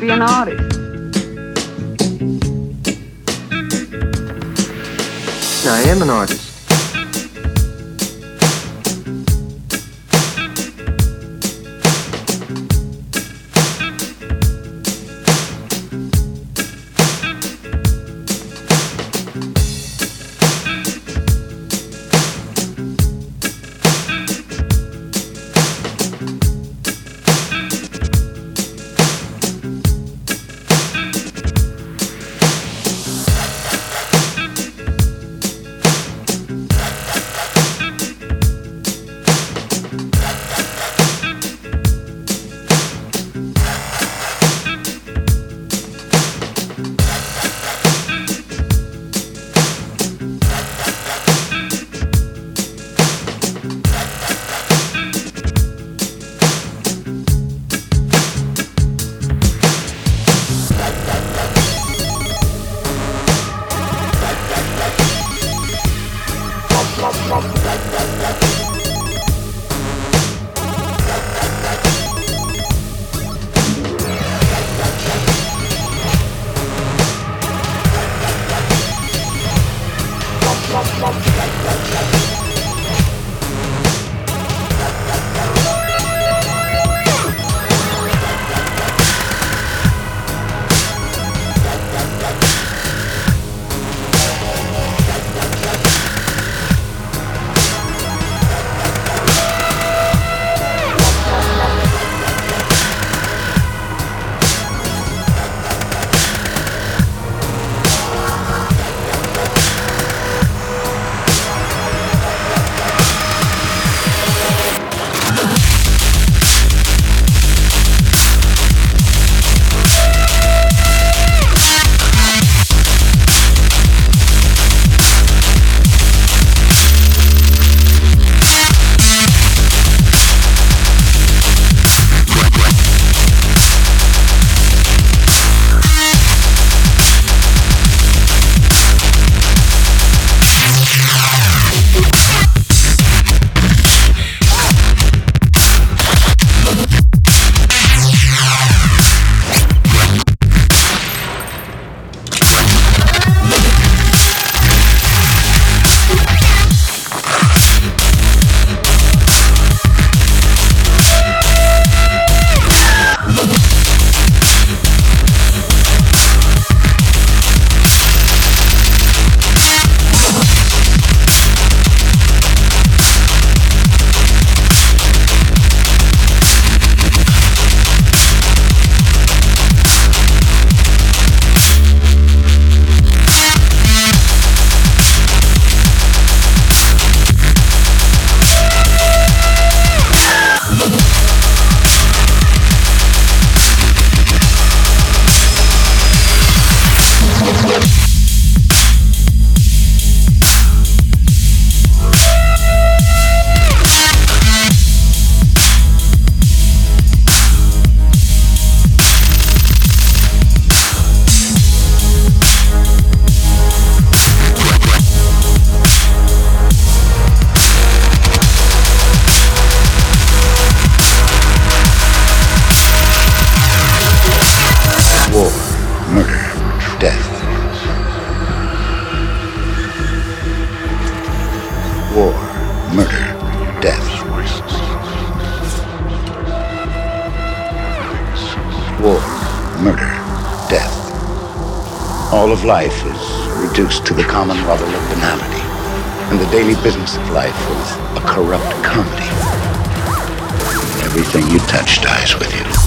be an artist. I am an artist. Life is reduced to the common level of banality, and the daily business of life is a corrupt comedy. Everything you touch dies with you.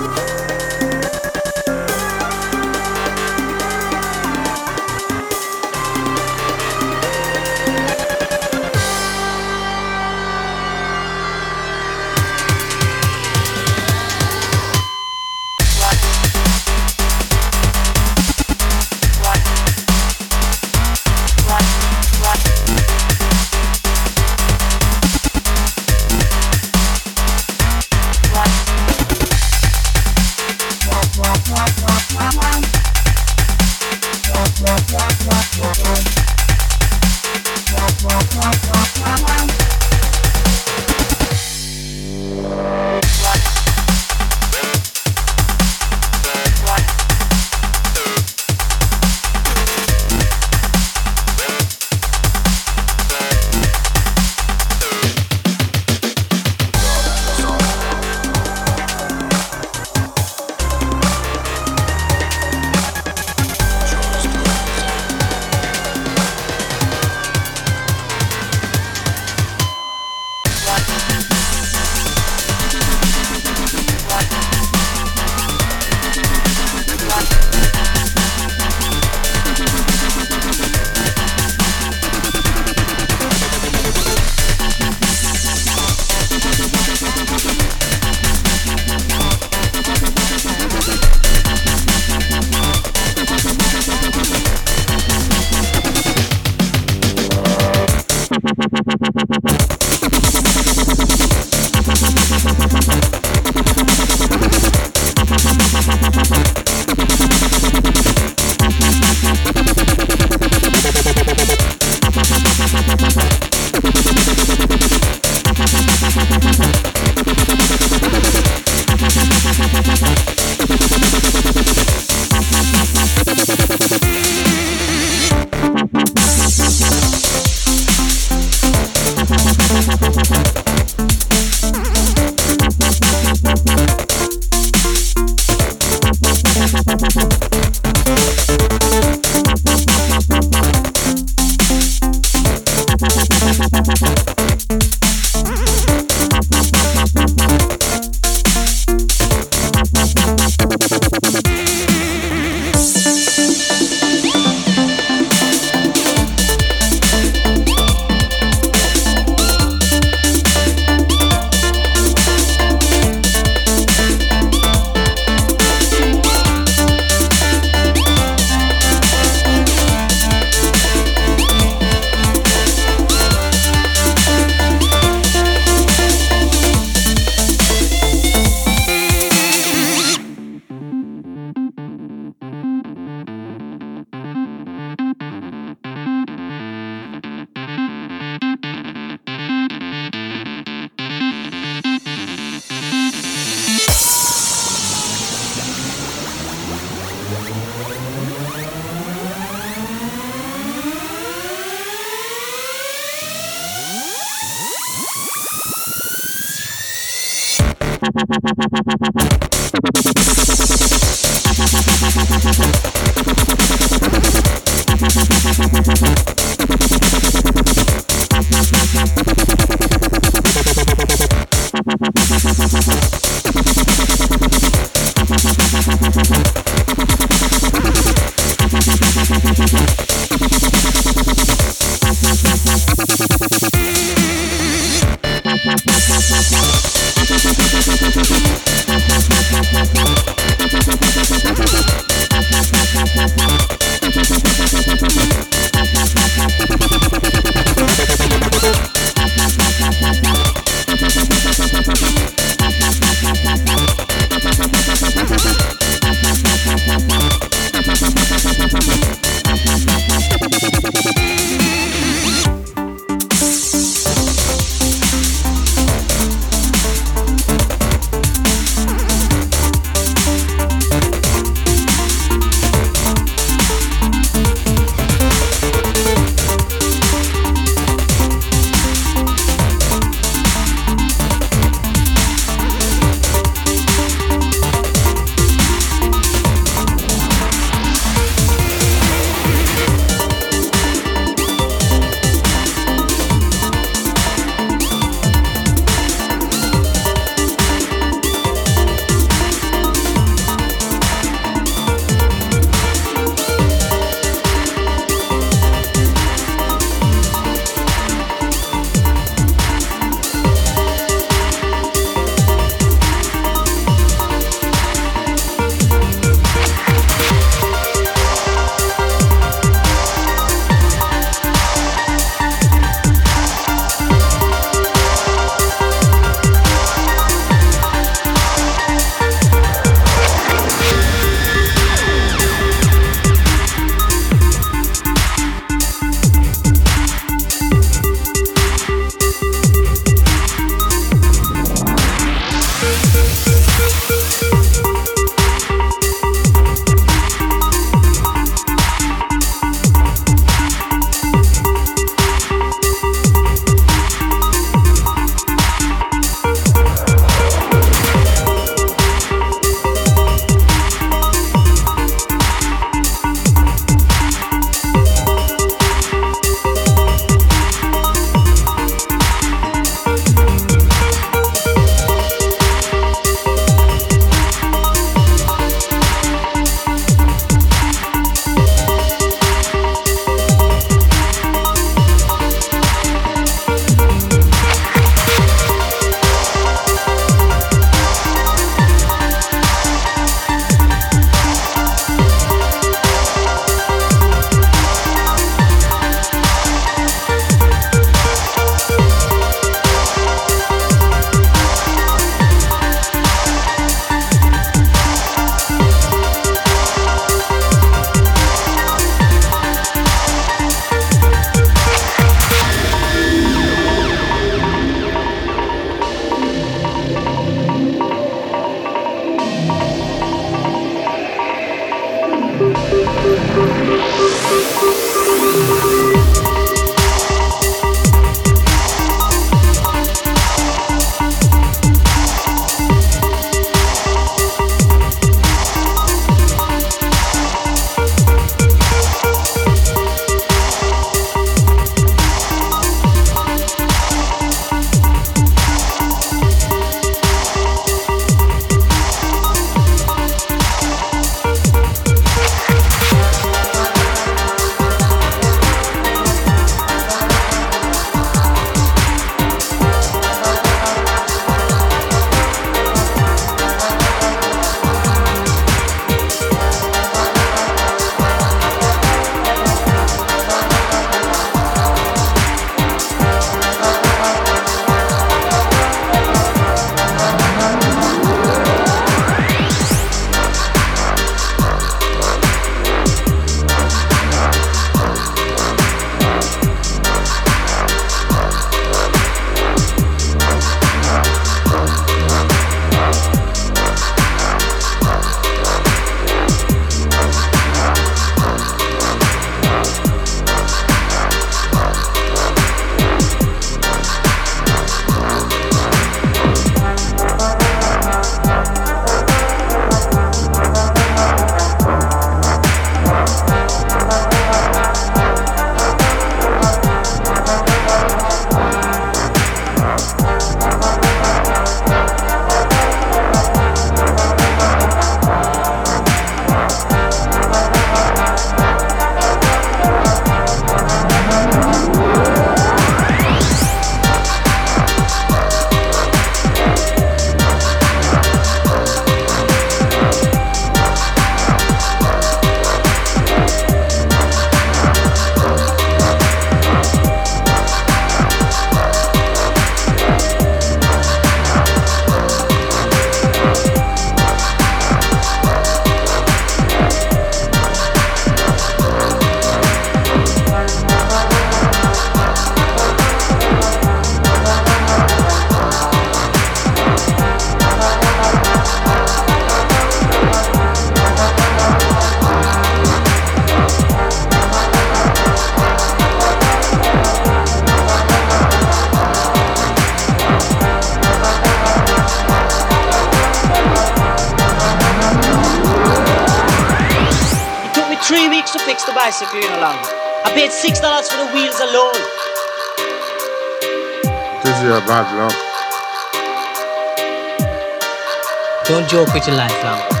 Don't joke with your life,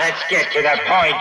Let's get to the point.